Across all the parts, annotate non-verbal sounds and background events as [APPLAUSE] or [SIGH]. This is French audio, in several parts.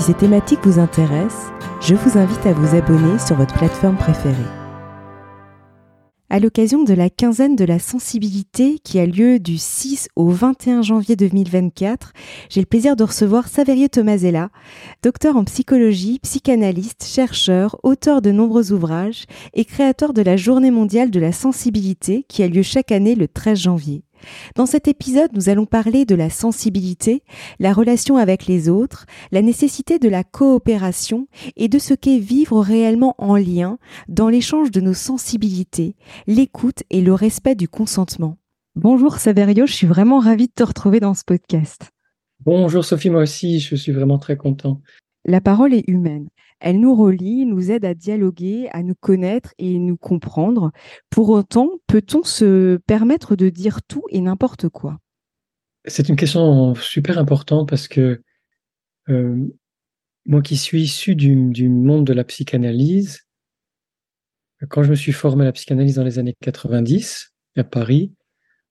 Si ces thématiques vous intéressent, je vous invite à vous abonner sur votre plateforme préférée. À l'occasion de la quinzaine de la sensibilité qui a lieu du 6 au 21 janvier 2024, j'ai le plaisir de recevoir Saverio Tomasella, docteur en psychologie, psychanalyste, chercheur, auteur de nombreux ouvrages et créateur de la Journée mondiale de la sensibilité qui a lieu chaque année le 13 janvier. Dans cet épisode, nous allons parler de la sensibilité, la relation avec les autres, la nécessité de la coopération et de ce qu'est vivre réellement en lien dans l'échange de nos sensibilités, l'écoute et le respect du consentement. Bonjour Saverio, je suis vraiment ravie de te retrouver dans ce podcast. Bonjour Sophie, moi aussi, je suis vraiment très content. La parole est humaine. Elle nous relie, nous aide à dialoguer, à nous connaître et nous comprendre. Pour autant, peut-on se permettre de dire tout et n'importe quoi? C'est une question super importante parce que euh, moi qui suis issu du, monde de la psychanalyse, quand je me suis formé à la psychanalyse dans les années 90 à Paris,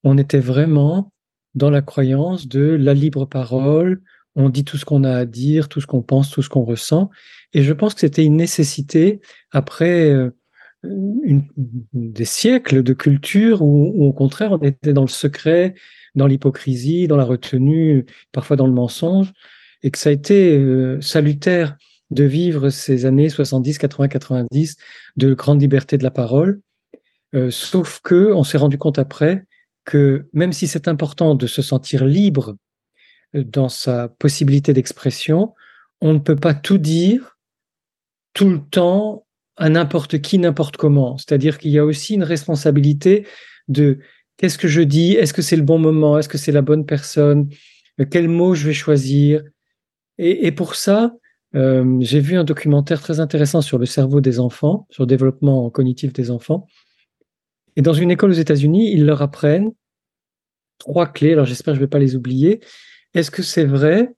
on était vraiment dans la croyance de la libre parole, on dit tout ce qu'on a à dire, tout ce qu'on pense, tout ce qu'on ressent. Et je pense que c'était une nécessité après euh, des siècles de culture où, au contraire, on était dans le secret, dans l'hypocrisie, dans la retenue, parfois dans le mensonge, et que ça a été euh, salutaire de vivre ces années 70, 80, 90 de grande liberté de la parole. Euh, sauf que on s'est rendu compte après que même si c'est important de se sentir libre dans sa possibilité d'expression, on ne peut pas tout dire tout le temps à n'importe qui, n'importe comment. C'est-à-dire qu'il y a aussi une responsabilité de qu'est-ce que je dis, est-ce que c'est le bon moment, est-ce que c'est la bonne personne, euh, quel mot je vais choisir. Et, pour ça, euh, j'ai vu un documentaire très intéressant sur le cerveau des enfants, sur le développement cognitif des enfants. Et dans une école aux États-Unis, ils leur apprennent trois clés. Alors j'espère que je ne vais pas les oublier. Est-ce que c'est vrai?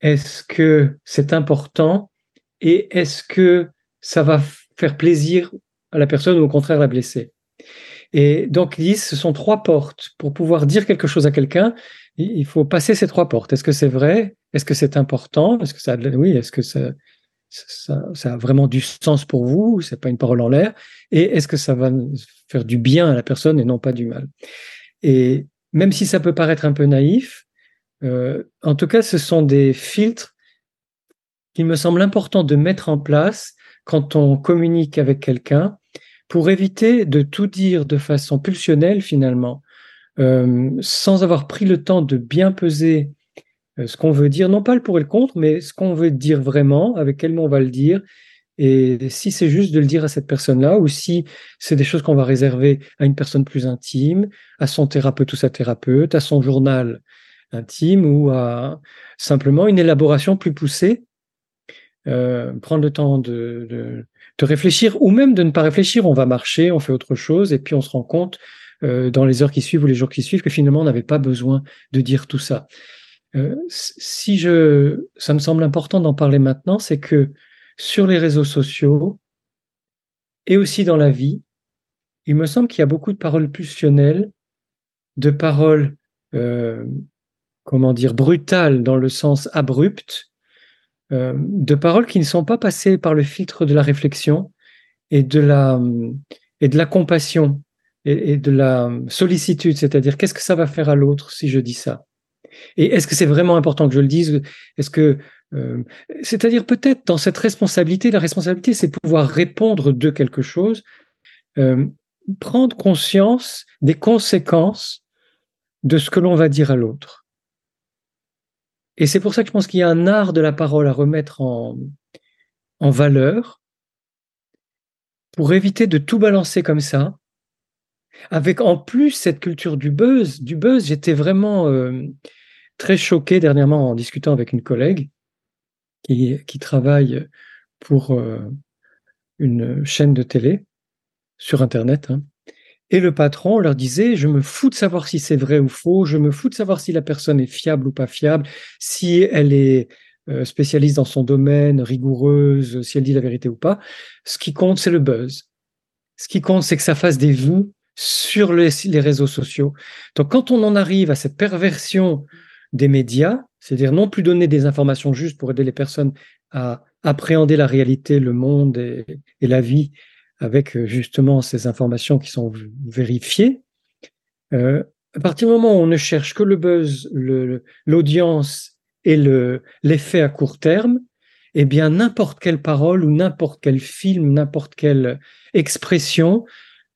Est-ce que c'est important? Et est-ce que ça va faire plaisir à la personne ou au contraire la blesser? Et donc, ils disent, ce sont trois portes. Pour pouvoir dire quelque chose à quelqu'un, il faut passer ces trois portes. Est-ce que c'est vrai? Est-ce que c'est important? Est-ce que ça, oui, est-ce que ça, ça, a vraiment du sens pour vous C'est pas une parole en l'air? Et est-ce que ça va faire du bien à la personne et non pas du mal? Et même si ça peut paraître un peu naïf, euh, en tout cas, ce sont des filtres qu'il me semble important de mettre en place quand on communique avec quelqu'un pour éviter de tout dire de façon pulsionnelle finalement, euh, sans avoir pris le temps de bien peser euh, ce qu'on veut dire, non pas le pour et le contre, mais ce qu'on veut dire vraiment, avec quel mot on va le dire, et si c'est juste de le dire à cette personne-là, ou si c'est des choses qu'on va réserver à une personne plus intime, à son thérapeute ou sa thérapeute, à son journal intime ou à simplement une élaboration plus poussée, euh, prendre le temps de, de, réfléchir ou même de ne pas réfléchir. On va marcher, on fait autre chose et puis on se rend compte euh, dans les heures qui suivent ou les jours qui suivent que finalement on n'avait pas besoin de dire tout ça. Euh, si je, ça me semble important d'en parler maintenant, c'est que sur les réseaux sociaux et aussi dans la vie, il me semble qu'il y a beaucoup de paroles pulsionnelles, de paroles comment dire, brutales dans le sens abrupt, euh, de paroles qui ne sont pas passées par le filtre de la réflexion et de la, et de la compassion et, de la sollicitude, c'est-à-dire qu'est-ce que ça va faire à l'autre si je dis ça? Et est-ce que c'est vraiment important que je le dise? Est-ce que euh, c'est-à-dire peut-être dans cette responsabilité, la responsabilité, c'est pouvoir répondre de quelque chose, euh, prendre conscience des conséquences de ce que l'on va dire à l'autre. Et c'est pour ça que je pense qu'il y a un art de la parole à remettre en, en valeur pour éviter de tout balancer comme ça. Avec en plus cette culture du buzz, du buzz, j'étais vraiment euh, très choqué dernièrement en discutant avec une collègue qui, travaillent pour euh, une chaîne de télé sur Internet. Hein. Et le patron leur disait, je me fous de savoir si c'est vrai ou faux, je me fous de savoir si la personne est fiable ou pas fiable, si elle est euh, spécialiste dans son domaine, rigoureuse, si elle dit la vérité ou pas. Ce qui compte, c'est le buzz. Ce qui compte, c'est que ça fasse des vues sur les, réseaux sociaux. Donc quand on en arrive à cette perversion des médias, c'est-à-dire non plus donner des informations justes pour aider les personnes à appréhender la réalité, le monde et la vie avec euh, justement ces informations qui sont vérifiées, euh, à partir du moment où on ne cherche que le buzz, l'audience et l'effet à court terme, eh bien n'importe quelle parole ou n'importe quel film, n'importe quelle expression,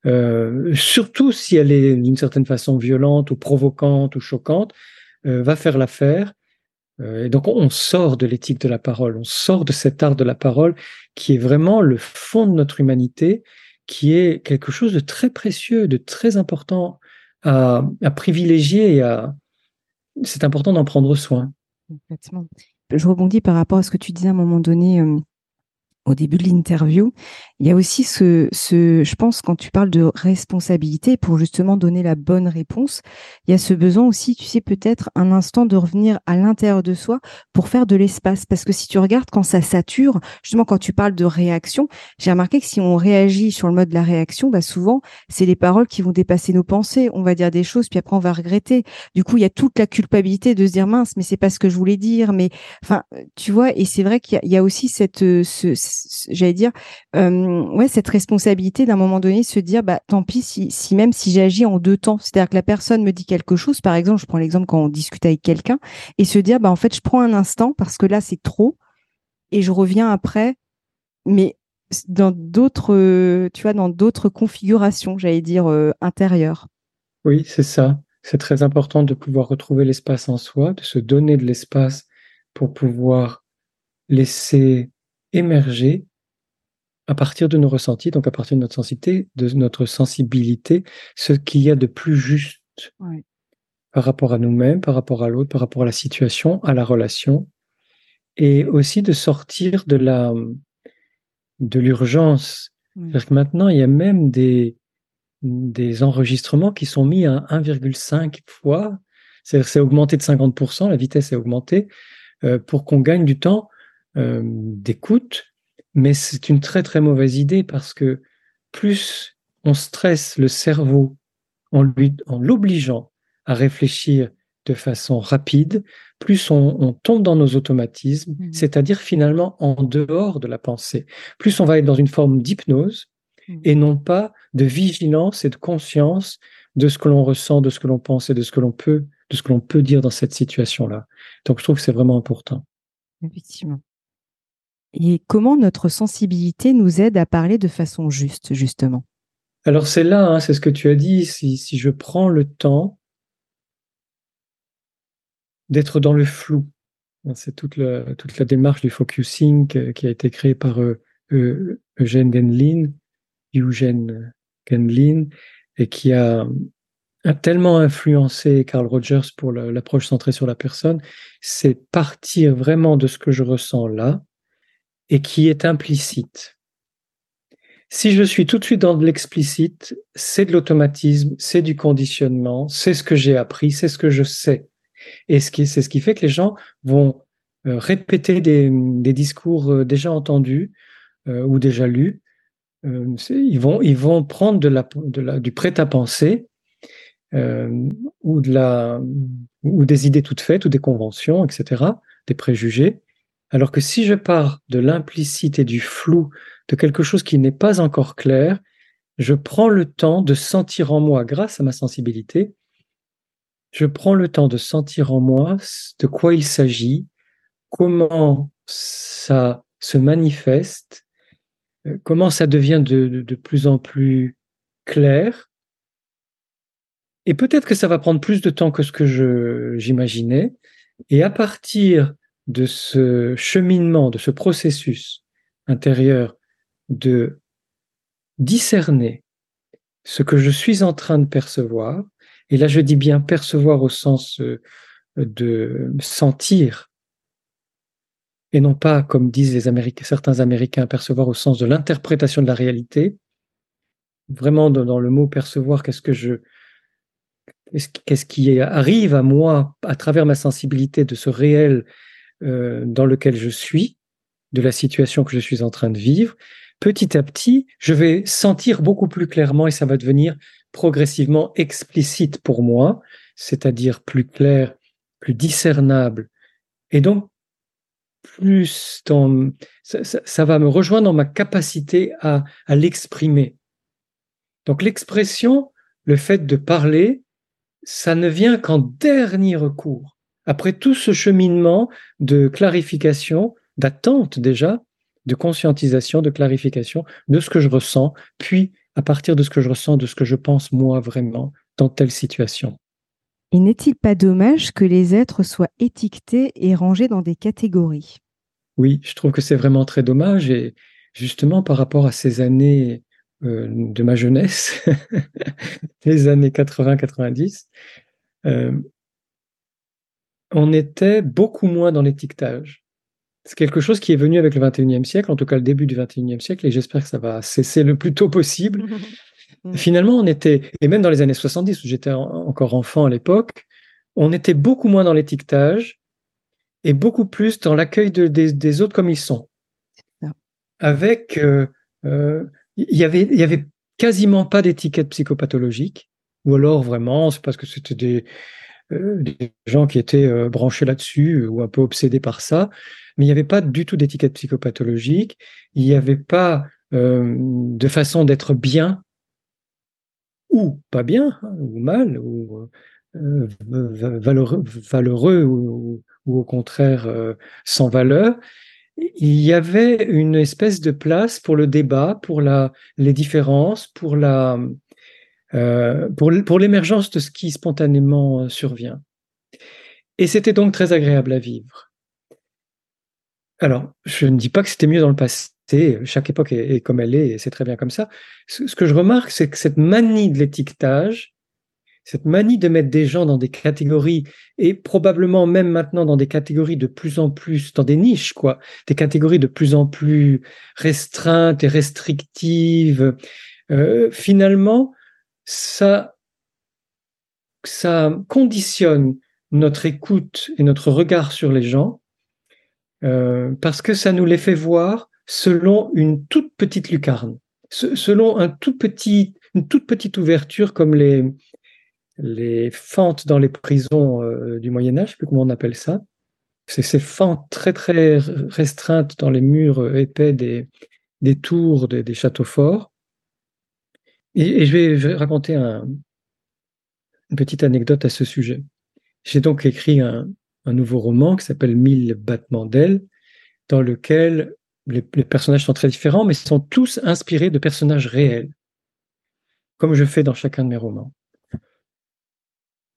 euh, surtout si elle est d'une certaine façon violente ou provocante ou choquante, euh, va faire l'affaire. Euh, et donc on sort de l'éthique de la parole, on sort de cet art de la parole qui est vraiment le fond de notre humanité, qui est quelque chose de très précieux, de très important à, privilégier et à... C'est important d'en prendre soin. Je rebondis par rapport à ce que tu disais à un moment donné euh, au début de l'interview. Il y a aussi ce, ce, je pense, quand tu parles de responsabilité, pour justement donner la bonne réponse, il y a ce besoin aussi, tu sais, peut-être un instant de revenir à l'intérieur de soi pour faire de l'espace. Parce que si tu regardes quand ça sature, justement, quand tu parles de réaction, j'ai remarqué que si on réagit sur le mode de la réaction, bah souvent, c'est les paroles qui vont dépasser nos pensées. On va dire des choses, puis après, on va regretter. Du coup, il y a toute la culpabilité de se dire, mince, mais c'est pas ce que je voulais dire. Mais, enfin, tu vois, et c'est vrai qu'il y, a aussi cette, ce, j'allais dire, ouais, cette responsabilité d'un moment donné, se dire, bah, tant pis si, si même si j'agis en deux temps, c'est-à-dire que la personne me dit quelque chose, par exemple, je prends l'exemple quand on discute avec quelqu'un, et se dire, bah, en fait, je prends un instant parce que là, c'est trop, et je reviens après, mais dans d'autres, tu vois, dans d'autres configurations, j'allais dire, euh, intérieures. Oui, c'est ça. C'est très important de pouvoir retrouver l'espace en soi, de se donner de l'espace pour pouvoir laisser émerger à partir de nos ressentis, donc à partir de notre sensibilité, de notre sensibilité, ce qu'il y a de plus juste par rapport à nous-mêmes, par rapport à l'autre, par rapport à la situation, à la relation, et aussi de sortir de la de l'urgence. que maintenant, il y a même des des enregistrements qui sont mis à 1,5 fois, c'est-à-dire c'est augmenté de 50%, la vitesse est augmentée, euh, pour qu'on gagne du temps euh, d'écoute, mais c'est une très très mauvaise idée parce que plus on stresse le cerveau en lui, en l'obligeant à réfléchir de façon rapide, plus on, tombe dans nos automatismes, mmh. c'est-à-dire finalement en dehors de la pensée. Plus on va être dans une forme d'hypnose mmh. et non pas de vigilance et de conscience de ce que l'on ressent, de ce que l'on pense et de ce que l'on peut, de ce que l'on peut dire dans cette situation-là. Donc je trouve que c'est vraiment important. Effectivement. Et comment notre sensibilité nous aide à parler de façon juste, justement? Alors c'est là, hein, c'est ce que tu as dit, si, je prends le temps d'être dans le flou, hein, c'est toute la, toute la démarche du focusing qui a été créée par euh, euh, Eugène Genlin, Eugène Genlin, et qui a, a tellement influencé Carl Rogers pour l'approche centrée sur la personne, c'est partir vraiment de ce que je ressens là, et qui est implicite. Si je suis tout de suite dans de l'explicite, c'est de l'automatisme, c'est du conditionnement, c'est ce que j'ai appris, c'est ce que je sais. Et c'est ce qui fait que les gens vont euh, répéter des, discours euh, déjà entendus euh, ou déjà lus. ils, vont, ils vont prendre du prêt-à-penser ou des idées toutes faites ou des conventions, etc., des préjugés, alors que si je pars de l'implicite et du flou, de quelque chose qui n'est pas encore clair, je prends le temps de sentir en moi, grâce à ma sensibilité, je prends le temps de sentir en moi de quoi il s'agit, comment ça se manifeste, euh, comment ça devient de, de plus en plus clair. Et peut-être que ça va prendre plus de temps que ce que j'imaginais. Et à partir de ce cheminement, de ce processus intérieur de discerner ce que je suis en train de percevoir, et là je dis bien percevoir au sens euh, de sentir, et non pas, comme disent certains Américains, percevoir au sens de l'interprétation de la réalité. Vraiment, dans, le mot percevoir, qu'est-ce que je, qu'est-ce qui arrive à moi à travers ma sensibilité de ce réel euh, dans lequel je suis, de la situation que je suis en train de vivre. Petit à petit, je vais sentir beaucoup plus clairement et ça va devenir progressivement explicite pour moi, c'est-à-dire plus clair, plus discernable. Et donc, plus dans, ça, va me rejoindre dans ma capacité à, à l'exprimer. Donc l'expression, le fait de parler, ça ne vient qu'en dernier recours. Après tout ce cheminement de clarification, d'attente déjà, de conscientisation, de clarification de ce que je ressens, puis à partir de ce que je ressens, de ce que je pense moi vraiment dans telle situation. Et n'est-il pas dommage que les êtres soient étiquetés et rangés dans des catégories? Oui, je trouve que c'est vraiment très dommage et justement par rapport à ces années euh, de ma jeunesse, [LAUGHS] les années 80-90, euh, on était beaucoup moins dans l'étiquetage. C'est quelque chose qui est venu avec le 21e siècle, en tout cas le début du 21e siècle, et j'espère que ça va cesser le plus tôt possible. [LAUGHS] Finalement, on était, et même dans les années 70, où j'étais encore enfant à l'époque, on était beaucoup moins dans l'étiquetage et beaucoup plus dans l'accueil des, autres comme ils sont. Avec, euh, euh, il y avait, il y avait quasiment pas d'étiquette psychopathologique, ou alors vraiment, c'est parce que c'était des, des gens qui étaient branchés là-dessus ou un peu obsédés par ça, mais il n'y avait pas du tout d'étiquette psychopathologique, il n'y avait pas de façon d'être bien ou pas bien, hein, ou mal, ou euh, valeureux, ou, au contraire euh, sans valeur, il y avait une espèce de place pour le débat, pour la, les différences, pour la, euh, pour, pour l'émergence de ce qui spontanément survient. Et c'était donc très agréable à vivre. Alors, je ne dis pas que c'était mieux dans le passé, chaque époque est, comme elle est, et c'est très bien comme ça. Ce, que je remarque, c'est que cette manie de l'étiquetage, cette manie de mettre des gens dans des catégories, et probablement même maintenant dans des catégories de plus en plus, dans des niches, quoi, des catégories de plus en plus restreintes et restrictives, euh, finalement, ça, ça conditionne notre écoute et notre regard sur les gens, euh, parce que ça nous les fait voir selon une toute petite lucarne, selon un une toute petite ouverture comme les, les fentes dans les prisons euh, du Moyen Âge, je sais plus comment on appelle ça. C'est ces fentes très très restreintes dans les murs épais des, des tours des, châteaux forts. Et, je, vais, raconter une petite anecdote à ce sujet. J'ai donc écrit un, nouveau roman qui s'appelle Mille battements d'ailes, dans lequel les, personnages sont très différents, mais sont tous inspirés de personnages réels, comme je fais dans chacun de mes romans.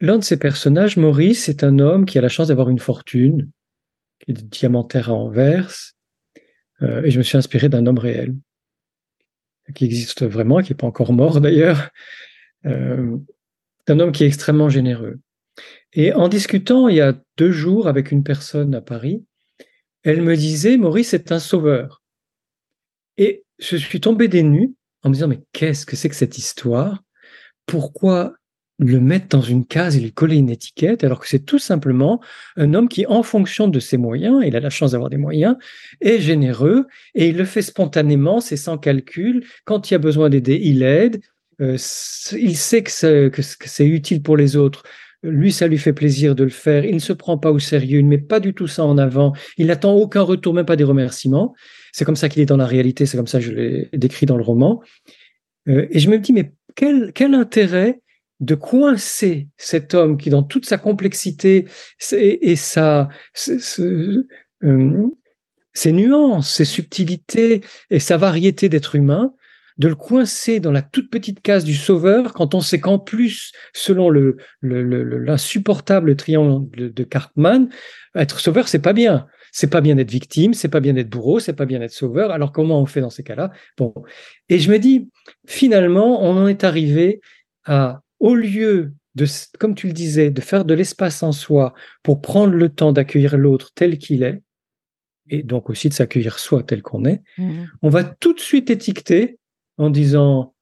L'un de ces personnages, Maurice, est un homme qui a la chance d'avoir une fortune, qui est diamantaire à Anvers, euh, et je me suis inspiré d'un homme réel, qui existe vraiment, qui n'est pas encore mort d'ailleurs, euh, d'un homme qui est extrêmement généreux. Et en discutant il y a deux jours avec une personne à Paris, elle me disait, Maurice est un sauveur. Et je suis tombé des nues en me disant, mais qu'est-ce que c'est que cette histoire? Pourquoi le mettre dans une case et lui coller une étiquette, alors que c'est tout simplement un homme qui, en fonction de ses moyens, il a la chance d'avoir des moyens, est généreux et il le fait spontanément, c'est sans calcul. Quand il a besoin d'aider, il aide. Euh, il sait que c'est utile pour les autres lui, ça lui fait plaisir de le faire. Il ne se prend pas au sérieux, il ne met pas du tout ça en avant. Il n'attend aucun retour, même pas des remerciements. C'est comme ça qu'il est dans la réalité, c'est comme ça que je l'ai décrit dans le roman. Euh, et je me dis, mais quel, quel intérêt de coincer cet homme qui, dans toute sa complexité et, sa, euh, ses nuances, ses subtilités et sa variété d'être humain, de le coincer dans la toute petite case du sauveur quand on sait qu'en plus, selon le, l'insupportable triangle de Cartman, être sauveur, c'est pas bien. C'est pas bien d'être victime, c'est pas bien d'être bourreau, c'est pas bien d'être sauveur. Alors comment on fait dans ces cas-là? Bon. Et je me dis, finalement, on en est arrivé à, au lieu de, comme tu le disais, de faire de l'espace en soi pour prendre le temps d'accueillir l'autre tel qu'il est, et donc aussi de s'accueillir soi tel qu'on est, mmh. on va tout de suite étiqueter en disant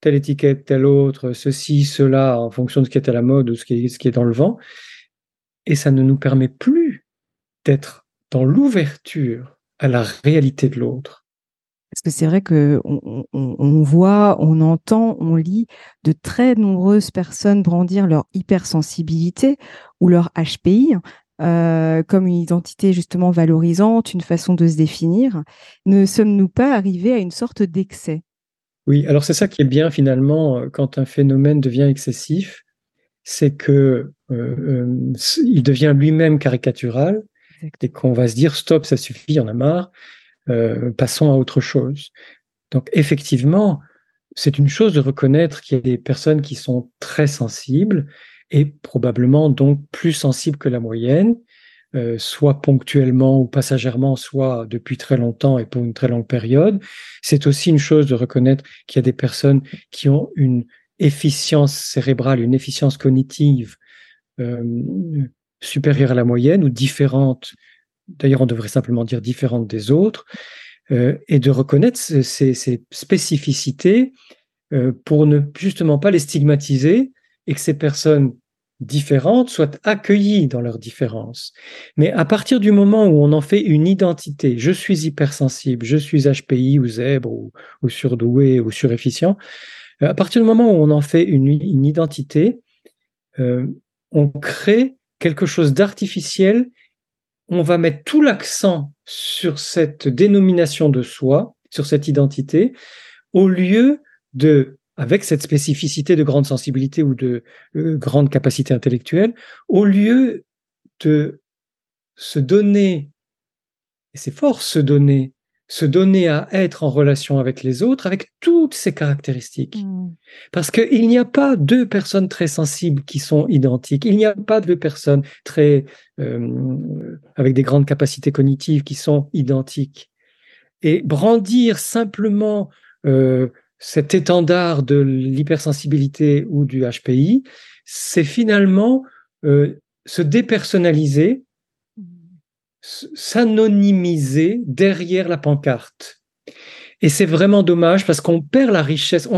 telle étiquette, telle autre, ceci, cela, en fonction de ce qui est à la mode ou ce qui est, ce qui est dans le vent. Et ça ne nous permet plus d'être dans l'ouverture à la réalité de l'autre. Parce que c'est vrai que on, voit, on entend, on lit de très nombreuses personnes brandir leur hypersensibilité ou leur HPI euh, comme une identité justement valorisante, une façon de se définir. Ne sommes-nous pas arrivés à une sorte d'excès? Oui, alors c'est ça qui est bien finalement euh, quand un phénomène devient excessif, c'est que euh, il devient lui-même caricatural et qu'on va se dire stop, ça suffit, en a marre. Euh, passons à autre chose. Donc effectivement, c'est une chose de reconnaître qu'il y a des personnes qui sont très sensibles et probablement donc plus sensibles que la moyenne, euh, soit ponctuellement ou passagèrement, soit depuis très longtemps et pour une très longue période. C'est aussi une chose de reconnaître qu'il y a des personnes qui ont une efficience cérébrale, une efficience cognitive euh, supérieure à la moyenne ou différente d'ailleurs on devrait simplement dire différentes des autres, euh, et de reconnaître ces, spécificités euh, pour ne justement pas les stigmatiser et que ces personnes différentes soient accueillies dans leurs différences. Mais à partir du moment où on en fait une identité, je suis hypersensible, je suis HPI ou zèbre ou, surdoué ou surefficient, euh, à partir du moment où on en fait une, une identité, on crée quelque chose d'artificiel on va mettre tout l'accent sur cette dénomination de soi, sur cette identité, au lieu de, avec cette spécificité de grande sensibilité ou de euh, grande capacité intellectuelle, au lieu de se donner, et c'est fort se donner, se donner à être en relation avec les autres avec toutes ces caractéristiques. Mm. Parce qu'il n'y a pas deux personnes très sensibles qui sont identiques. Il n'y a pas deux personnes très euh, avec des grandes capacités cognitives qui sont identiques. Et brandir simplement euh, cet étendard de l'hypersensibilité ou du HPI, c'est finalement euh, se dépersonnaliser s'anonymiser derrière la pancarte. Et c'est vraiment dommage parce qu'on perd la richesse.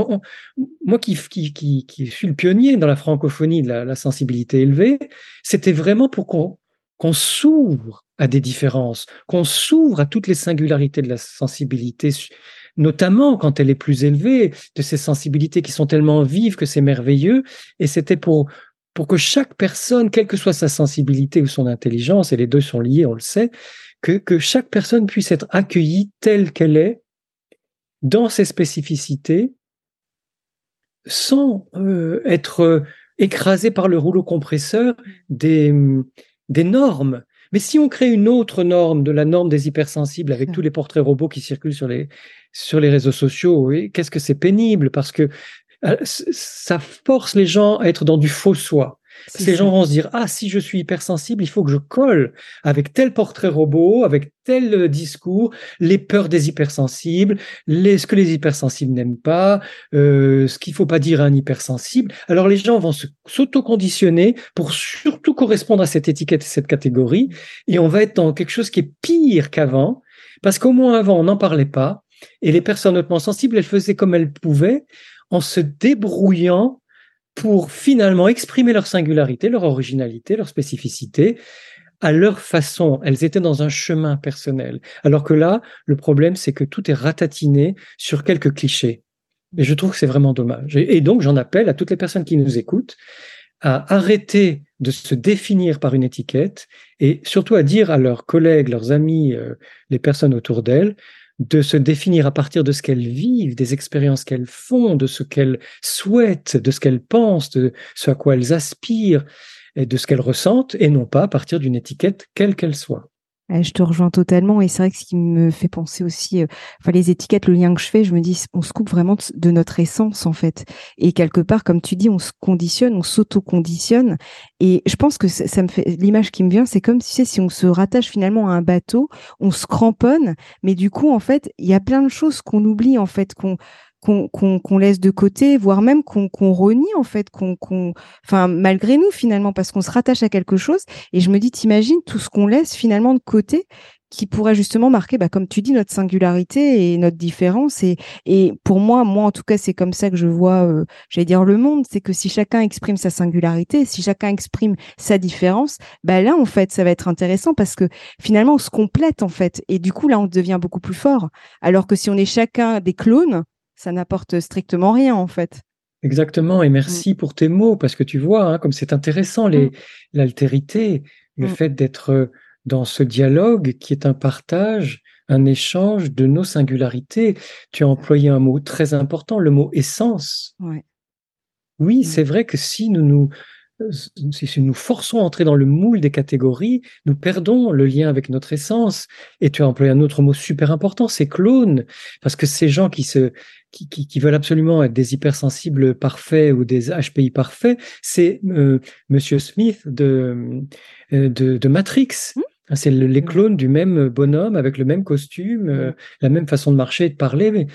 moi qui, suis le pionnier dans la francophonie de la, sensibilité élevée, c'était vraiment pour qu'on qu'on s'ouvre à des différences, qu'on s'ouvre à toutes les singularités de la sensibilité, notamment quand elle est plus élevée, de ces sensibilités qui sont tellement vives que c'est merveilleux. Et c'était pour pour que chaque personne, quelle que soit sa sensibilité ou son intelligence, et les deux sont liés, on le sait, que, que chaque personne puisse être accueillie telle qu'elle est, dans ses spécificités, sans euh, être euh, écrasée par le rouleau compresseur des, des normes. Mais si on crée une autre norme de la norme des hypersensibles avec tous les portraits robots qui circulent sur les, sur les réseaux sociaux, qu'est-ce que c'est pénible? Parce que ça force les gens à être dans du faux soi. Ces gens vont se dire ah si je suis hypersensible, il faut que je colle avec tel portrait robot, avec tel euh, discours, les peurs des hypersensibles, les, ce que les hypersensibles n'aiment pas, euh, ce qu'il faut pas dire à un hypersensible. Alors les gens vont s'auto-conditionner pour surtout correspondre à cette étiquette et cette catégorie, et on va être dans quelque chose qui est pire qu'avant, parce qu'au moins avant on n'en parlait pas, et les personnes hautement sensibles, elles faisaient comme elles pouvaient en se débrouillant pour finalement exprimer leur singularité, leur originalité, leur spécificité à leur façon. Elles étaient dans un chemin personnel. Alors que là, le problème, c'est que tout est ratatiné sur quelques clichés. Et je trouve que c'est vraiment dommage. Et donc, j'en appelle à toutes les personnes qui nous écoutent à arrêter de se définir par une étiquette et surtout à dire à leurs collègues, leurs amis, euh, les personnes autour d'elles, de se définir à partir de ce qu'elles vivent, des expériences qu'elles font, de ce qu'elles souhaitent, de ce qu'elles pensent, de ce à quoi elles aspirent, et de ce qu'elles ressentent, et non pas à partir d'une étiquette quelle qu'elle soit. Je te rejoins totalement et c'est vrai que ce qui me fait penser aussi, euh, enfin les étiquettes, le lien que je fais, je me dis, on se coupe vraiment de notre essence en fait. Et quelque part, comme tu dis, on se conditionne, on s'auto-conditionne. Et je pense que ça, me fait l'image qui me vient, c'est comme tu sais, si on se rattache finalement à un bateau, on se cramponne, mais du coup en fait, il y a plein de choses qu'on oublie en fait, qu'on qu'on laisse de côté, voire même qu'on renie en fait, qu'on, enfin malgré nous finalement, parce qu'on se rattache à quelque chose. Et je me dis, t'imagines tout ce qu'on laisse finalement de côté qui pourrait justement marquer, bah, comme tu dis, notre singularité et notre différence. Et, et pour moi, moi en tout cas, c'est comme ça que je vois, euh, j'allais dire le monde, c'est que si chacun exprime sa singularité, si chacun exprime sa différence, bah là en fait, ça va être intéressant parce que finalement on se complète en fait, et du coup là on devient beaucoup plus fort. Alors que si on est chacun des clones, ça n'apporte strictement rien en fait. Exactement, et mmh. merci pour tes mots, parce que tu vois, hein, comme c'est intéressant, les, mmh. l'altérité, le mmh. fait d'être dans ce dialogue qui est un partage, un échange de nos singularités. Tu as employé un mot très important, le mot essence. Oui, c'est vrai que si nous nous si nous forçons à entrer dans le moule des catégories, nous perdons le lien avec notre essence. Et tu as employé un autre mot super important, c'est clone, parce que ces gens qui se qui, qui, veulent absolument être des hypersensibles parfaits ou des HPI parfaits, c'est euh, Monsieur Smith de, euh, de, de Matrix. Mmh. C'est les clones du même bonhomme avec le même costume, euh, la même façon de marcher et de parler. Mais,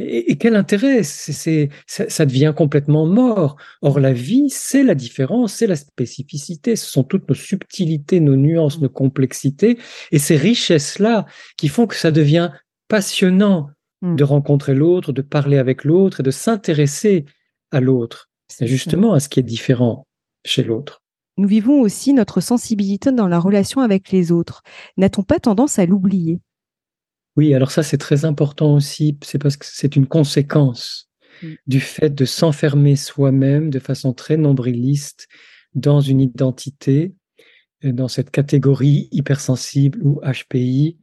et, quel intérêt? C'est, ça, ça, devient complètement mort. Or, la vie, c'est la différence, c'est la spécificité. Ce sont toutes nos subtilités, nos nuances, nos complexités et ces richesses-là qui font que ça devient passionnant mmh. de rencontrer l'autre, de parler avec l'autre et de s'intéresser à l'autre. C'est justement à ce qui est différent chez l'autre nous vivons aussi notre sensibilité dans la relation avec les autres. N'a-t-on pas tendance à l'oublier? Oui, alors ça c'est très important aussi, c'est parce que c'est une conséquence mm. du fait de s'enfermer soi-même de façon très nombriliste dans une identité, euh, dans cette catégorie hypersensible ou HPI,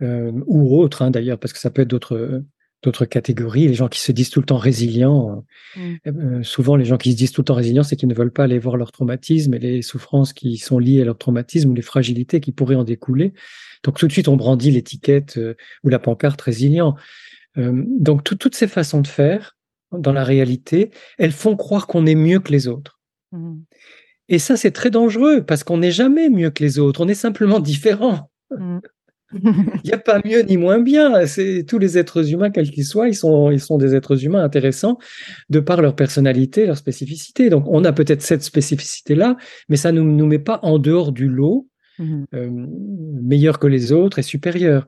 euh, ou autre hein, d'ailleurs, parce que ça peut être d'autres d'autres catégories, les gens qui se disent tout le temps résilients. Mm. Euh, souvent, les gens qui se disent tout le temps résilients, c'est qu'ils ne veulent pas aller voir leur traumatisme et les souffrances qui sont liées à leur traumatisme ou les fragilités qui pourraient en découler. Donc tout de suite, on brandit l'étiquette euh, ou la pancarte résilient. Euh, donc toutes ces façons de faire, dans la réalité, elles font croire qu'on est mieux que les autres. Mm. Et ça, c'est très dangereux parce qu'on n'est jamais mieux que les autres, on est simplement différent. Mm. Il n'y a pas mieux ni moins bien. C'est tous les êtres humains, quels qu'ils soient, ils sont, ils sont des êtres humains intéressants de par leur personnalité, leur spécificité. Donc, on a peut-être cette spécificité-là, mais ça ne nous, nous met pas en dehors du lot, mmh euh, meilleur que les autres et supérieur.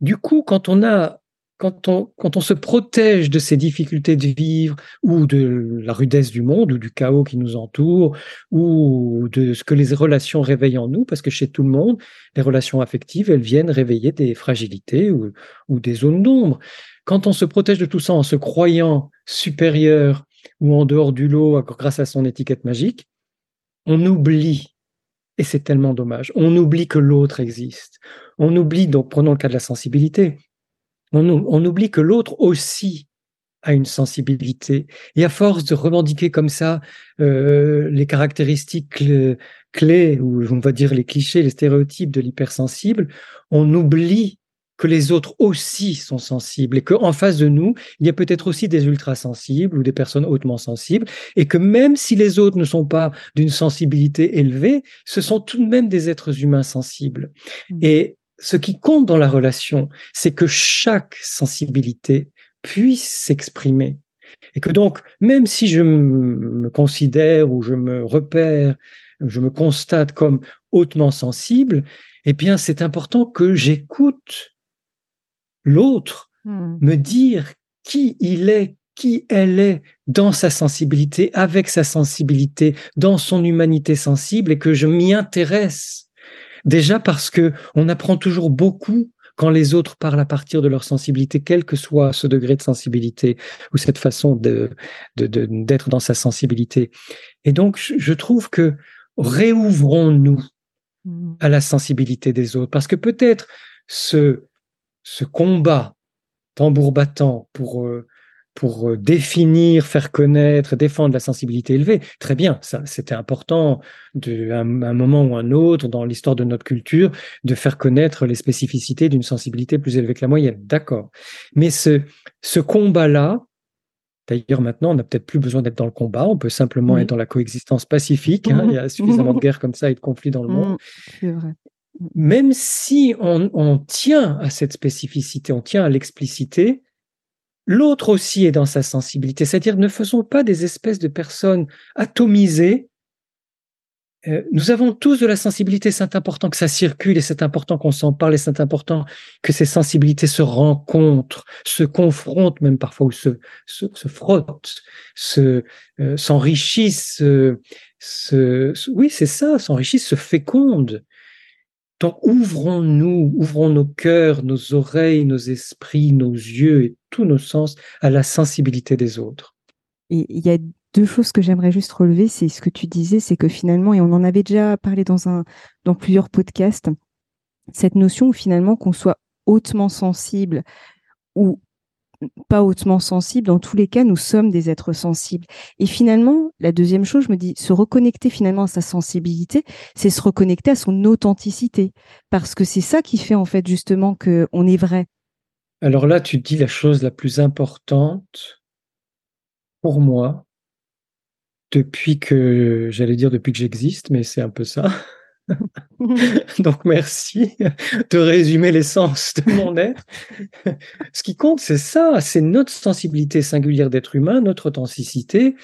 Du coup, quand on a quand on, quand on se protège de ces difficultés de vivre ou de la rudesse du monde ou du chaos qui nous entoure ou de ce que les relations réveillent en nous, parce que chez tout le monde, les relations affectives, elles viennent réveiller des fragilités ou, ou des zones d'ombre. Quand on se protège de tout ça en se croyant supérieur ou en dehors du lot grâce à son étiquette magique, on oublie, et c'est tellement dommage, on oublie que l'autre existe. On oublie, donc prenons le cas de la sensibilité, on, oublie que l'autre aussi a une sensibilité. Et à force de revendiquer comme ça euh, les caractéristiques clés, ou on va dire les clichés, les stéréotypes de l'hypersensible, on oublie que les autres aussi sont sensibles et qu'en face de nous, il y a peut-être aussi des ultrasensibles ou des personnes hautement sensibles et que même si les autres ne sont pas d'une sensibilité élevée, ce sont tout de même des êtres humains sensibles. Mmh. Et ce qui compte dans la relation, c'est que chaque sensibilité puisse s'exprimer. Et que donc, même si je me considère ou je me repère, je me constate comme hautement sensible, eh bien, c'est important que j'écoute l'autre hmm. me dire qui il est, qui elle est dans sa sensibilité, avec sa sensibilité, dans son humanité sensible, et que je m'y intéresse Déjà parce que on apprend toujours beaucoup quand les autres parlent à partir de leur sensibilité, quel que soit ce degré de sensibilité ou cette façon de, d'être dans sa sensibilité. Et donc, je trouve que réouvrons-nous mmh. à la sensibilité des autres, parce que peut-être ce, ce combat tambour battant pour euh, pour euh, définir, faire connaître, défendre la sensibilité élevée. Très bien, ça, c'était important de un, moment ou un autre dans l'histoire de notre culture de faire connaître les spécificités d'une sensibilité plus élevée que la moyenne. D'accord. Mais ce, ce combat-là, D'ailleurs, maintenant, on n'a peut-être plus besoin d'être dans le combat, on peut simplement être dans la coexistence pacifique. Hein. [LAUGHS] Il y a suffisamment de guerres comme ça et de conflits dans le monde. Vrai. Même si on, on, tient à cette spécificité, on tient à l'explicité, l'autre aussi est dans sa sensibilité. C'est-à-dire, ne faisons pas des espèces de personnes atomisées euh, nous avons tous de la sensibilité, c'est important que ça circule et c'est important qu'on s'en parle et c'est important que ces sensibilités se rencontrent, se confrontent même parfois ou se, se, frottent, se, euh, s'enrichissent, se, oui c'est ça, s'enrichissent, se fécondent. Ouvrons-nous, ouvrons nos cœurs, nos oreilles, nos esprits, nos yeux et tous nos sens à la sensibilité des autres. Et il y a deux choses que j'aimerais juste relever, c'est ce que tu disais, c'est que finalement, et on en avait déjà parlé dans, un, dans plusieurs podcasts, cette notion finalement qu'on soit hautement sensible ou pas hautement sensible, dans tous les cas, nous sommes des êtres sensibles. Et finalement, la deuxième chose, je me dis, se reconnecter finalement à sa sensibilité, c'est se reconnecter à son authenticité, parce que c'est ça qui fait en fait justement qu'on est vrai. Alors là, tu dis la chose la plus importante pour moi, depuis que, j'allais dire depuis que j'existe, mais c'est un peu ça. [LAUGHS] Donc merci de résumer l'essence de mon être. Ce qui compte, c'est ça, c'est notre sensibilité singulière d'être humain, notre authenticité,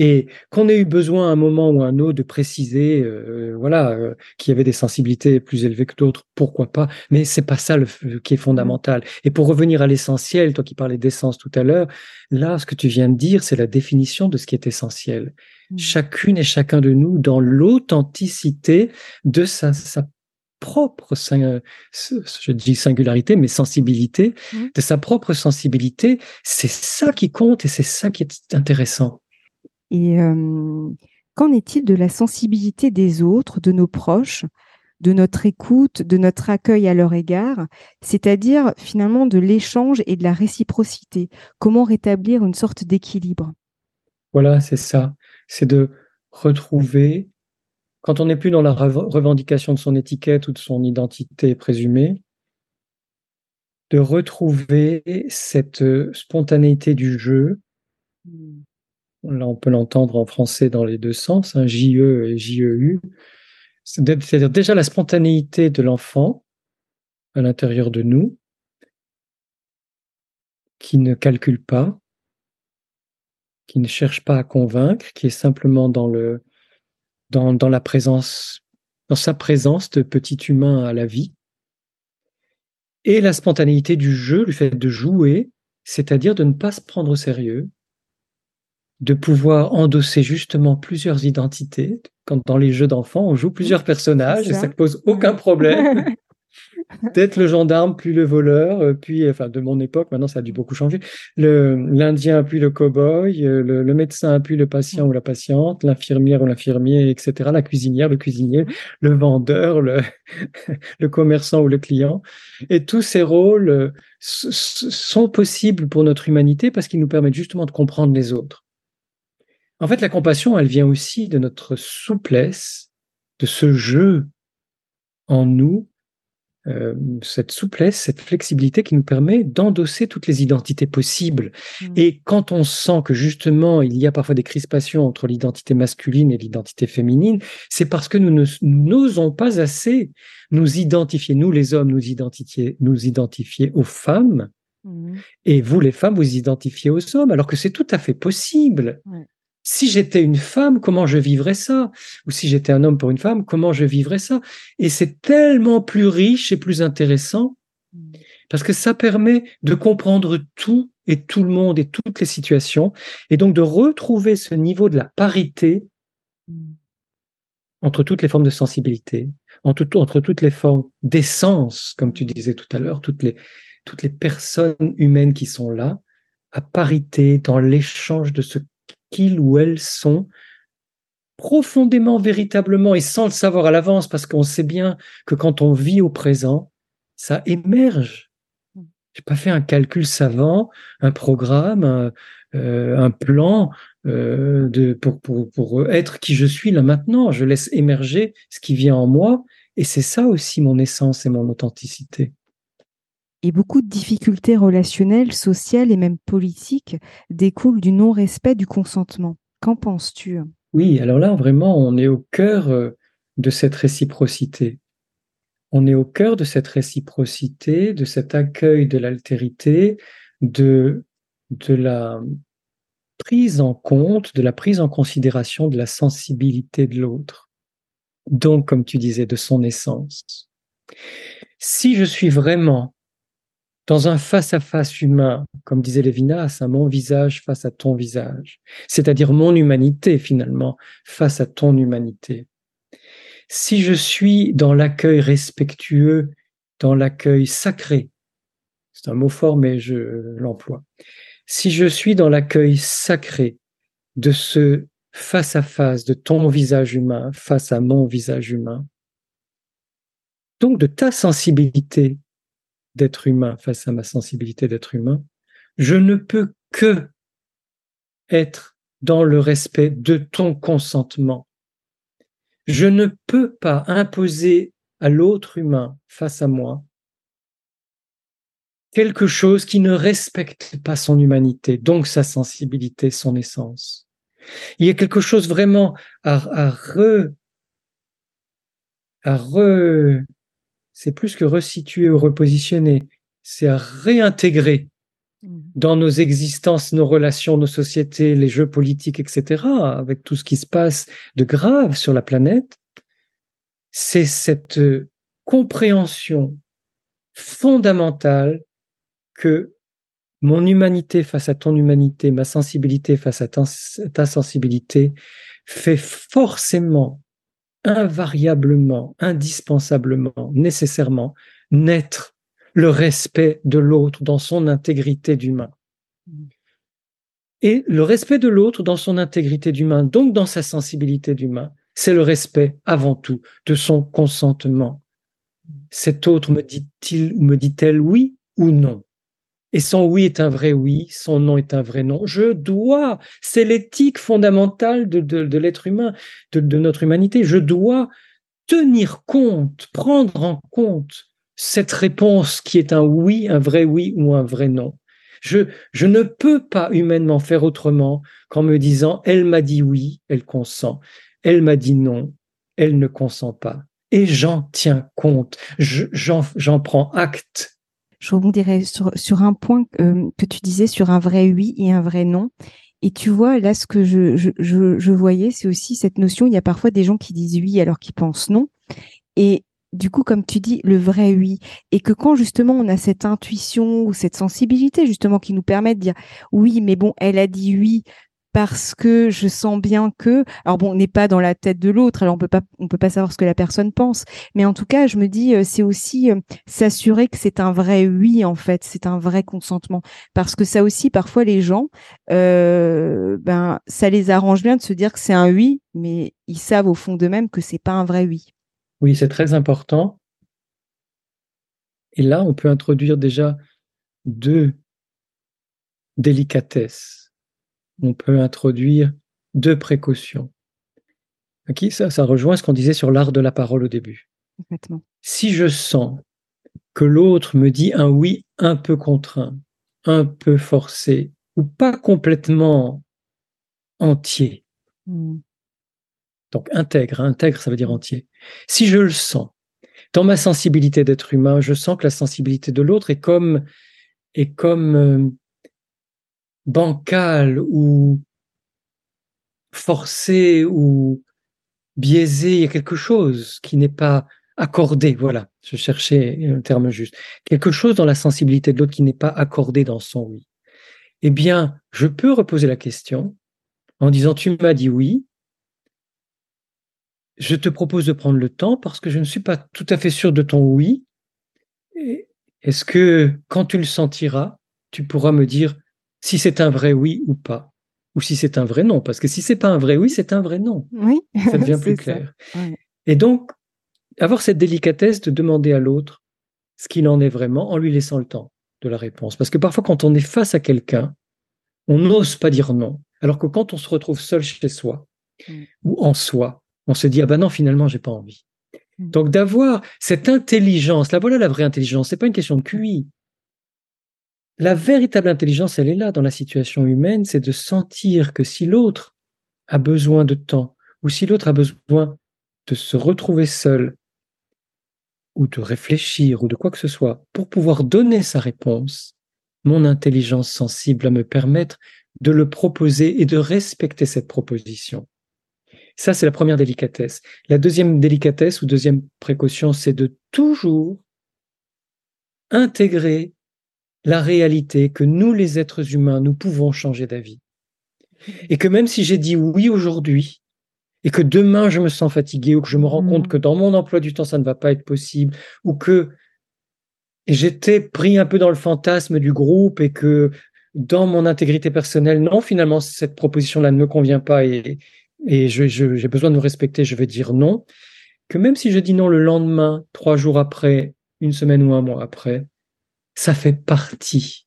et qu'on ait eu besoin à un moment ou à un autre de préciser, euh, voilà, euh, qu'il y avait des sensibilités plus élevées que d'autres, pourquoi pas. Mais c'est pas ça le, qui est fondamental. Et pour revenir à l'essentiel, toi qui parlais d'essence tout à l'heure, là, ce que tu viens de dire, c'est la définition de ce qui est essentiel. Mmh. chacune et chacun de nous dans l'authenticité de sa, propre, je dis singularité, mais sensibilité, mmh. de sa propre sensibilité. C'est ça qui compte et c'est ça qui est intéressant. Et qu'en est-il de la sensibilité des autres, de nos proches, de notre écoute, de notre accueil à leur égard, c'est-à-dire finalement de l'échange et de la réciprocité? Comment rétablir une sorte d'équilibre? Voilà, c'est ça. C'est de retrouver, quand on n'est plus dans la revendication de son étiquette ou de son identité présumée, de retrouver cette euh, spontanéité du jeu. Là, on peut l'entendre en français dans les deux sens, hein, JE et JEU. C'est-à-dire déjà la spontanéité de l'enfant à l'intérieur de nous, qui ne calcule pas, qui ne cherche pas à convaincre, qui est simplement dans le dans, dans la présence, dans sa présence de petit humain à la vie. Et la spontanéité du jeu, le fait de jouer, c'est-à-dire de ne pas se prendre au sérieux, de pouvoir endosser justement plusieurs identités. Quand dans les jeux d'enfants, on joue plusieurs personnages et ça ne pose aucun problème. [LAUGHS] Peut-être le gendarme, puis le voleur, euh, puis, enfin, de mon époque, maintenant ça a dû beaucoup changer. L'Indien, puis le cow-boy, euh, le, médecin, puis le patient ou la patiente, l'infirmière ou l'infirmier, etc., la cuisinière, le cuisinier, le vendeur, le, [LAUGHS] le commerçant ou le client. Et tous ces rôles euh, sont possibles pour notre humanité parce qu'ils nous permettent justement de comprendre les autres. En fait, la compassion, elle vient aussi de notre souplesse, de ce jeu en nous euh, cette souplesse, cette flexibilité qui nous permet d'endosser toutes les identités possibles. Mmh. Et quand on sent que justement il y a parfois des crispations entre l'identité masculine et l'identité féminine, c'est parce que nous n'osons pas assez nous identifier, nous les hommes, nous identifier, nous identifier aux femmes. Mmh. Et vous, les femmes, vous identifiez aux hommes, alors que c'est tout à fait possible si j'étais une femme, comment je vivrais ça? Ou si j'étais un homme pour une femme, comment je vivrais ça? Et c'est tellement plus riche et plus intéressant parce que ça permet de comprendre tout et tout le monde et toutes les situations et donc de retrouver ce niveau de la parité entre toutes les formes de sensibilité, entre, toutes les formes d'essence, comme tu disais tout à l'heure, toutes les, toutes les personnes humaines qui sont là, à parité dans l'échange de ce qu'ils ou elles sont profondément, véritablement, et sans le savoir à l'avance, parce qu'on sait bien que quand on vit au présent, ça émerge. J'ai pas fait un calcul savant, un programme, un, euh, plan euh, pour être qui je suis là maintenant. Je laisse émerger ce qui vient en moi, et c'est ça aussi mon essence et mon authenticité et beaucoup de difficultés relationnelles, sociales et même politiques découlent du non-respect du consentement. Qu'en penses-tu? Oui, alors là, vraiment, on est au cœur euh, de cette réciprocité. On est au cœur de cette réciprocité, de cet accueil de l'altérité, de, de la prise en compte, de la prise en considération de la sensibilité de l'autre. donc, comme tu disais, de son essence. Si je suis vraiment dans un face-à-face humain, comme disait Lévinas, à mon visage face à ton visage, c'est-à-dire mon humanité finalement face à ton humanité. Si je suis dans l'accueil respectueux, dans l'accueil sacré, c'est un mot fort mais je l'emploie, si je suis dans l'accueil sacré de ce face-à-face de ton visage humain face à mon visage humain, donc de ta sensibilité d'être humain face à ma sensibilité d'être humain, je ne peux que être dans le respect de ton consentement. Je ne peux pas imposer à l'autre humain face à moi quelque chose qui ne respecte pas son humanité, donc sa sensibilité, son essence. Il y a quelque chose vraiment à, re, à re, c'est plus que resituer ou repositionner, c'est réintégrer mmh. dans nos existences, nos relations, nos sociétés, les jeux politiques, etc., avec tout ce qui se passe de grave sur la planète, c'est cette compréhension fondamentale que mon humanité face à ton humanité, ma sensibilité face à ta, ta sensibilité, fait forcément invariablement, indispensablement, nécessairement naître le respect de l'autre dans son intégrité d'humain. Et le respect de l'autre dans son intégrité d'humain, donc dans sa sensibilité d'humain, c'est le respect avant tout de son consentement. Cet autre me dit-il ou me dit-elle oui ou non? Et son oui est un vrai oui, son non est un vrai non. Je dois, c'est l'éthique fondamentale de, l'être humain, de, de, notre humanité. Je dois tenir compte, prendre en compte cette réponse qui est un oui, un vrai oui ou un vrai non. Je, je ne peux pas humainement faire autrement qu'en me disant, elle m'a dit oui, elle consent. Elle m'a dit non, elle ne consent pas. Et j'en tiens compte, j'en prends acte je rebondirais sur, un point euh, que tu disais sur un vrai oui et un vrai non. Et tu vois, là, ce que je, je, je, voyais, c'est aussi cette notion, il y a parfois des gens qui disent oui alors qu'ils pensent non. Et du coup, comme tu dis, le vrai oui. Et que quand justement on a cette intuition ou cette sensibilité justement qui nous permet de dire oui, mais bon, elle a dit oui, parce que je sens bien que alors bon on n'est pas dans la tête de l'autre alors on peut pas on peut pas savoir ce que la personne pense mais en tout cas je me dis euh, c'est aussi euh, s'assurer que c'est un vrai oui en fait c'est un vrai consentement. Parce que ça aussi parfois les gens euh, ben ça les arrange bien de se dire que c'est un oui mais ils savent au fond d'eux-mêmes que c'est pas un vrai oui. Oui c'est très important. Et là on peut introduire déjà deux délicatesses on peut introduire deux précautions. ça, ça rejoint ce qu'on disait sur l'art de la parole au début. Si je sens que l'autre me dit un oui un peu contraint, un peu forcé, ou pas complètement entier, hmm. donc intègre, intègre ça veut dire entier. Si je le sens, dans ma sensibilité d'être humain, je sens que la sensibilité de l'autre est comme, est comme euh, bancal ou forcé ou biaisé, il y a quelque chose qui n'est pas accordé, voilà, je cherchais un terme juste, quelque chose dans la sensibilité de l'autre qui n'est pas accordé dans son oui. Eh bien, je peux reposer la question en disant, tu m'as dit oui, je te propose de prendre le temps parce que je ne suis pas tout à fait sûr de ton oui. Est-ce que quand tu le sentiras, tu pourras me dire, si c'est un vrai oui ou pas, ou si c'est un vrai non, parce que si c'est pas un vrai oui, c'est un vrai non. Oui, ça devient [LAUGHS] plus clair. Et donc, avoir cette délicatesse de demander à l'autre ce qu'il en est vraiment en lui laissant le temps de la réponse. Parce que parfois, quand on est face à quelqu'un, on n'ose pas dire non. Alors que quand on se retrouve seul chez soi mm. ou en soi, on se dit ah ben non finalement j'ai pas envie. Mm. Donc d'avoir cette intelligence, là voilà la vraie intelligence. C'est pas une question de QI, la véritable intelligence, elle est là dans la situation humaine, c'est de sentir que si l'autre a besoin de temps, ou si l'autre a besoin de se retrouver seul, ou de réfléchir, ou de quoi que ce soit, pour pouvoir donner sa réponse, mon intelligence sensible va me permettre de le proposer et de respecter cette proposition. Ça, c'est la première délicatesse. La deuxième délicatesse ou deuxième précaution, c'est de toujours intégrer la réalité que nous, les êtres humains, nous pouvons changer d'avis. Et que même si j'ai dit oui aujourd'hui, et que demain je me sens fatigué, ou que je me rends compte mmh. que dans mon emploi du temps, ça ne va pas être possible, ou que j'étais pris un peu dans le fantasme du groupe et que dans mon intégrité personnelle, non, finalement, cette proposition-là ne me convient pas et, et j'ai besoin de me respecter, je vais dire non, que même si je dis non le lendemain, trois jours après, une semaine ou un mois après, ça fait partie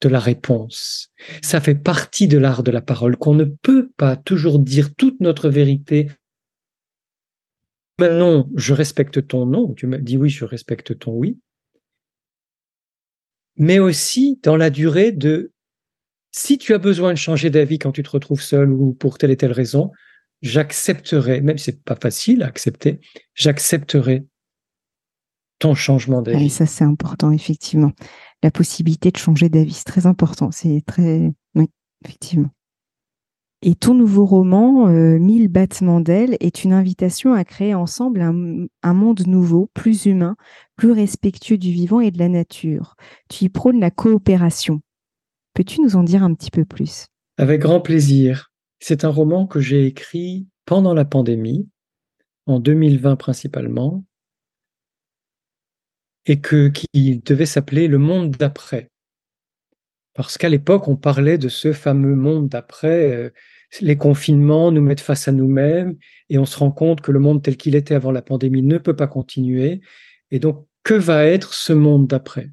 de la réponse. Ça fait partie de l'art de la parole, qu'on ne peut pas toujours dire toute notre vérité. Non, je respecte ton non. Tu m'as dit oui, je respecte ton oui. Mais aussi dans la durée de si tu as besoin de changer d'avis quand tu te retrouves seul ou pour telle et telle raison, j'accepterai, même si c'est pas facile à accepter, j'accepterai ton changement d'avis. ça, c'est important, effectivement. La possibilité de changer d'avis, c'est très important. C'est très. Oui, effectivement. Et ton nouveau roman, euh, Mille battements d'ailes, est une invitation à créer ensemble un, un, monde nouveau, plus humain, plus respectueux du vivant et de la nature. Tu y prônes la coopération. Peux-tu nous en dire un petit peu plus? Avec grand plaisir. C'est un roman que j'ai écrit pendant la pandémie, en 2020 principalement, et que, qui devait s'appeler Le monde d'après. Parce qu'à l'époque, on parlait de ce fameux monde d'après. Euh, les confinements nous mettent face à nous-mêmes et on se rend compte que le monde tel qu'il était avant la pandémie ne peut pas continuer. Et donc, que va être ce monde d'après?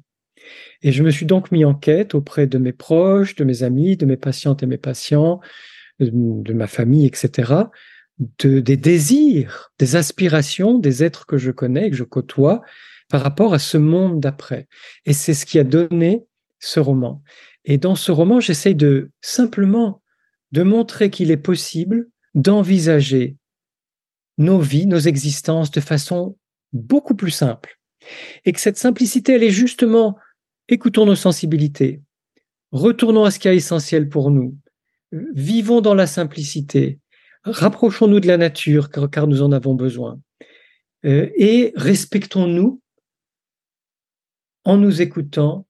Et je me suis donc mis en quête auprès de mes proches, de mes amis, de mes patientes et mes patients, de, ma famille, etc., de, des désirs, des aspirations des êtres que je connais que je côtoie, par rapport à ce monde d'après. Et c'est ce qui a donné ce roman. Et dans ce roman, j'essaye de simplement de montrer qu'il est possible d'envisager nos vies, nos existences de façon beaucoup plus simple. Et que cette simplicité, elle est justement, écoutons nos sensibilités, retournons à ce qui est essentiel pour nous, vivons dans la simplicité, rapprochons-nous de la nature car, nous en avons besoin, euh, et respectons-nous en nous écoutant,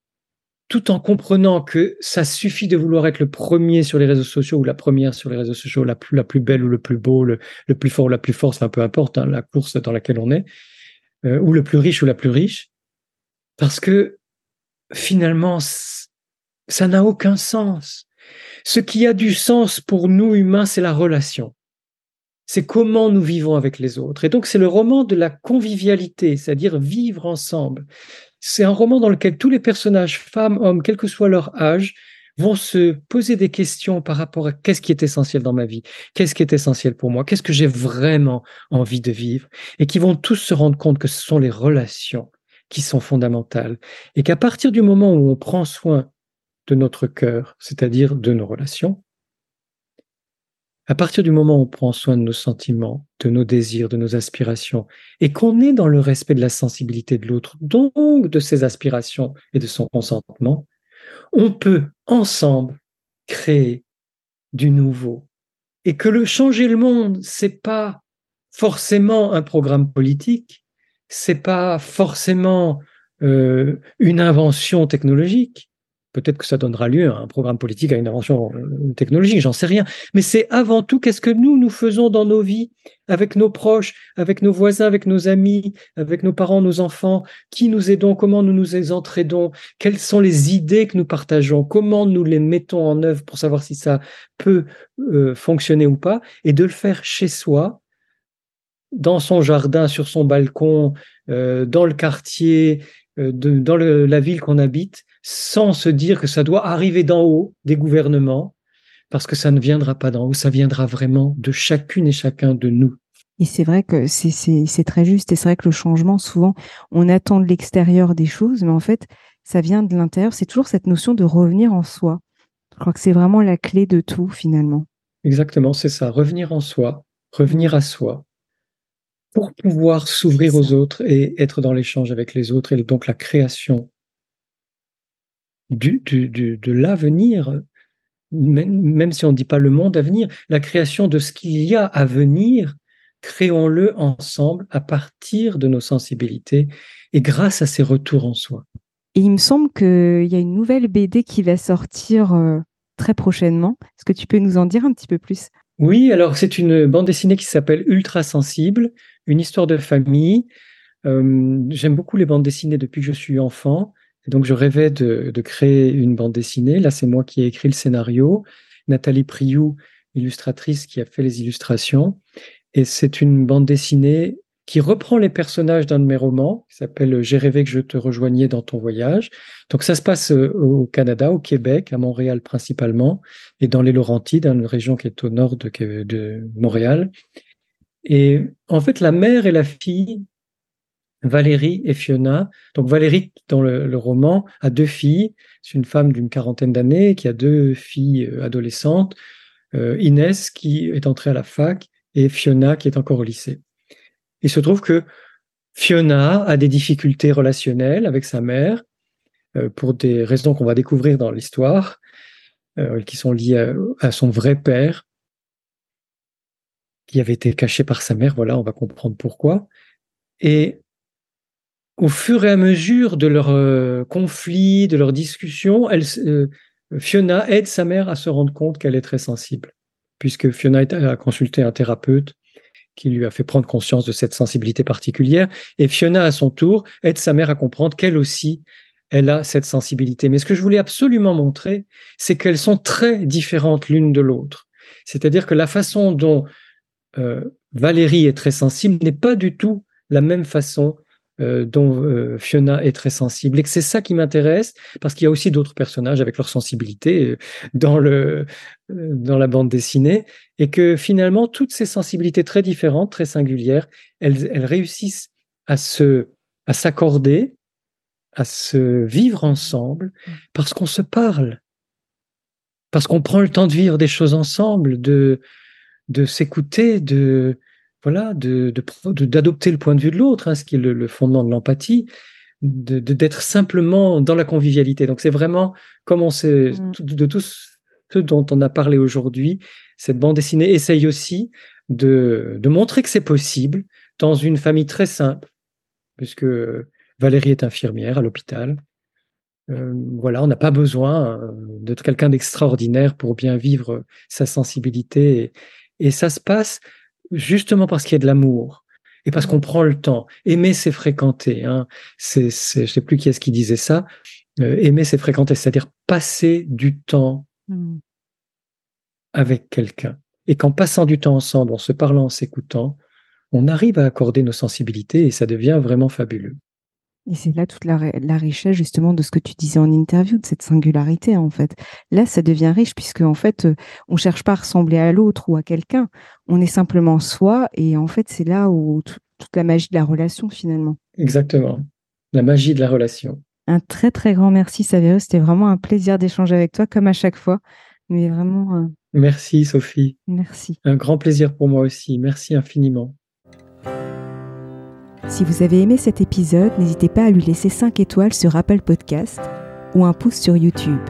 tout en comprenant que ça suffit de vouloir être le premier sur les réseaux sociaux ou la première sur les réseaux sociaux, la plus, belle ou le plus beau, le, plus fort ou la plus forte, peu importe hein, la course dans laquelle on est, euh, ou le plus riche ou la plus riche, parce que finalement, ça n'a aucun sens. Ce qui a du sens pour nous humains, c'est la relation. C'est comment nous vivons avec les autres. Et donc, c'est le roman de la convivialité, c'est-à-dire vivre ensemble. C'est un roman dans lequel tous les personnages, femmes, hommes, quel que soit leur âge, vont se poser des questions par rapport à qu'est-ce qui est essentiel dans ma vie, qu'est-ce qui est essentiel pour moi, qu'est-ce que j'ai vraiment envie de vivre, et qui vont tous se rendre compte que ce sont les relations qui sont fondamentales, et qu'à partir du moment où on prend soin de notre cœur, c'est-à-dire de nos relations, à partir du moment où on prend soin de nos sentiments, de nos désirs, de nos aspirations, et qu'on est dans le respect de la sensibilité de l'autre, donc de ses aspirations et de son consentement, on peut ensemble créer du nouveau. Et que le changer le monde, c'est pas forcément un programme politique, c'est pas forcément euh, une invention technologique, Peut-être que ça donnera lieu à un programme politique, à une invention euh, technologique, j'en sais rien. Mais c'est avant tout qu'est-ce que nous, nous faisons dans nos vies, avec nos proches, avec nos voisins, avec nos amis, avec nos parents, nos enfants, qui nous aidons, comment nous nous entraidons, quelles sont les idées que nous partageons, comment nous les mettons en œuvre pour savoir si ça peut euh, fonctionner ou pas, et de le faire chez soi, dans son jardin, sur son balcon, euh, dans le quartier, dans la ville qu'on habite, sans se dire que ça doit arriver d'en haut, des gouvernements, parce que ça ne viendra pas d'en haut, ça viendra vraiment de chacune et chacun de nous. Et c'est vrai que c'est très juste, et c'est vrai que le changement, souvent, on attend de l'extérieur des choses, mais en fait, ça vient de l'intérieur. C'est toujours cette notion de revenir en soi. Je crois que c'est vraiment la clé de tout, finalement. Exactement, c'est ça, revenir en soi, revenir à soi, pour pouvoir s'ouvrir aux autres et être dans l'échange avec les autres, et donc la création du, de l'avenir même si on ne dit pas le monde à venir, la création de ce qu'il y a à venir, créons-le ensemble à partir de nos sensibilités et grâce à ces retours en soi. Et il me semble qu'il y a une nouvelle BD qui va sortir euh, très prochainement. Est-ce que tu peux nous en dire un petit peu plus? Oui, alors c'est une bande dessinée qui s'appelle Ultra Sensible, une histoire de famille. Euh, j'aime beaucoup les bandes dessinées depuis que je suis enfant. Et donc je rêvais de, de créer une bande dessinée. Là, c'est moi qui ai écrit le scénario. Nathalie Priou, illustratrice, qui a fait les illustrations. Et c'est une bande dessinée qui reprend les personnages d'un de mes romans, qui s'appelle J'ai rêvé que je te rejoignais dans ton voyage. Donc ça se passe euh, au Canada, au Québec, à Montréal principalement, et dans les Laurentides, une région qui est au nord de, de Montréal. Et en fait, la mère et la fille, Valérie et Fiona. Donc Valérie, dans le, roman, a deux filles. C'est une femme d'une quarantaine d'années qui a deux filles euh, adolescentes. Euh, Inès, qui est entrée à la fac, et Fiona, qui est encore au lycée. Il se trouve que Fiona a des difficultés relationnelles avec sa mère euh, pour des raisons qu'on va découvrir dans l'histoire, qui sont liées à, son vrai père, qui avait été caché par sa mère. Voilà, on va comprendre pourquoi. Et au fur et à mesure de leur euh, conflit, de leur discussion, elle, Fiona aide sa mère à se rendre compte qu'elle est très sensible, puisque Fiona a consulté un thérapeute qui lui a fait prendre conscience de cette sensibilité particulière. Et Fiona, à son tour, aide sa mère à comprendre qu'elle aussi, elle a cette sensibilité. Mais ce que je voulais absolument montrer, c'est qu'elles sont très différentes l'une de l'autre. C'est-à-dire que la façon dont euh, Valérie est très sensible n'est pas du tout la même façon euh, dont euh, Fiona est très sensible et que c'est ça qui m'intéresse parce qu'il y a aussi d'autres personnages avec leur sensibilité euh, dans le dans la bande dessinée et que finalement toutes ces sensibilités très différentes, très singulières, elles, elles réussissent à se à s'accorder, à se vivre ensemble parce qu'on se parle, parce qu'on prend le temps de vivre des choses ensemble, de de s'écouter, de voilà, de, d'adopter le point de vue de l'autre, hein, ce qui est le, fondement de l'empathie, de, d'être simplement dans la convivialité. Donc c'est vraiment, comme on sait, mmh. de tout ce dont on a parlé aujourd'hui, cette bande dessinée essaye aussi de, de montrer que c'est possible dans une famille très simple, puisque Valérie est infirmière à l'hôpital. Euh, voilà, on n'a pas besoin euh, d'être quelqu'un d'extraordinaire pour bien vivre sa sensibilité. et ça se passe justement parce qu'il y a de l'amour et parce qu'on prend le temps. Aimer, c'est fréquenter. Hein. C'est, c'est, je sais plus qui est-ce qui disait ça. Euh, aimer, c'est fréquenter, c'est-à-dire passer du temps mmh. avec quelqu'un. Et qu'en passant du temps ensemble, en se parlant, en s'écoutant, on arrive à accorder nos sensibilités et ça devient vraiment fabuleux. Et c'est là toute la, richesse justement de ce que tu disais en interview, de cette singularité en fait. Là, ça devient riche puisque en fait, euh, on cherche pas à ressembler à l'autre ou à quelqu'un. On est simplement soi et en fait, c'est là où toute la magie de la relation finalement. Exactement, la magie de la relation. Un très très grand merci Savério, c'était vraiment un plaisir d'échanger avec toi comme à chaque fois. Mais vraiment. Euh, merci Sophie. Merci. Un grand plaisir pour moi aussi. Merci infiniment. Si vous avez aimé cet épisode, n'hésitez pas à lui laisser 5 étoiles sur Apple Podcast ou un pouce sur YouTube.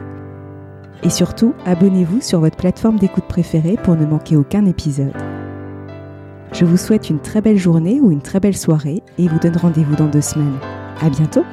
Et surtout, abonnez-vous sur votre plateforme d'écoute préférée pour ne manquer aucun épisode. Je vous souhaite une très belle journée ou une très belle soirée et vous donne rendez-vous dans deux semaines. À bientôt!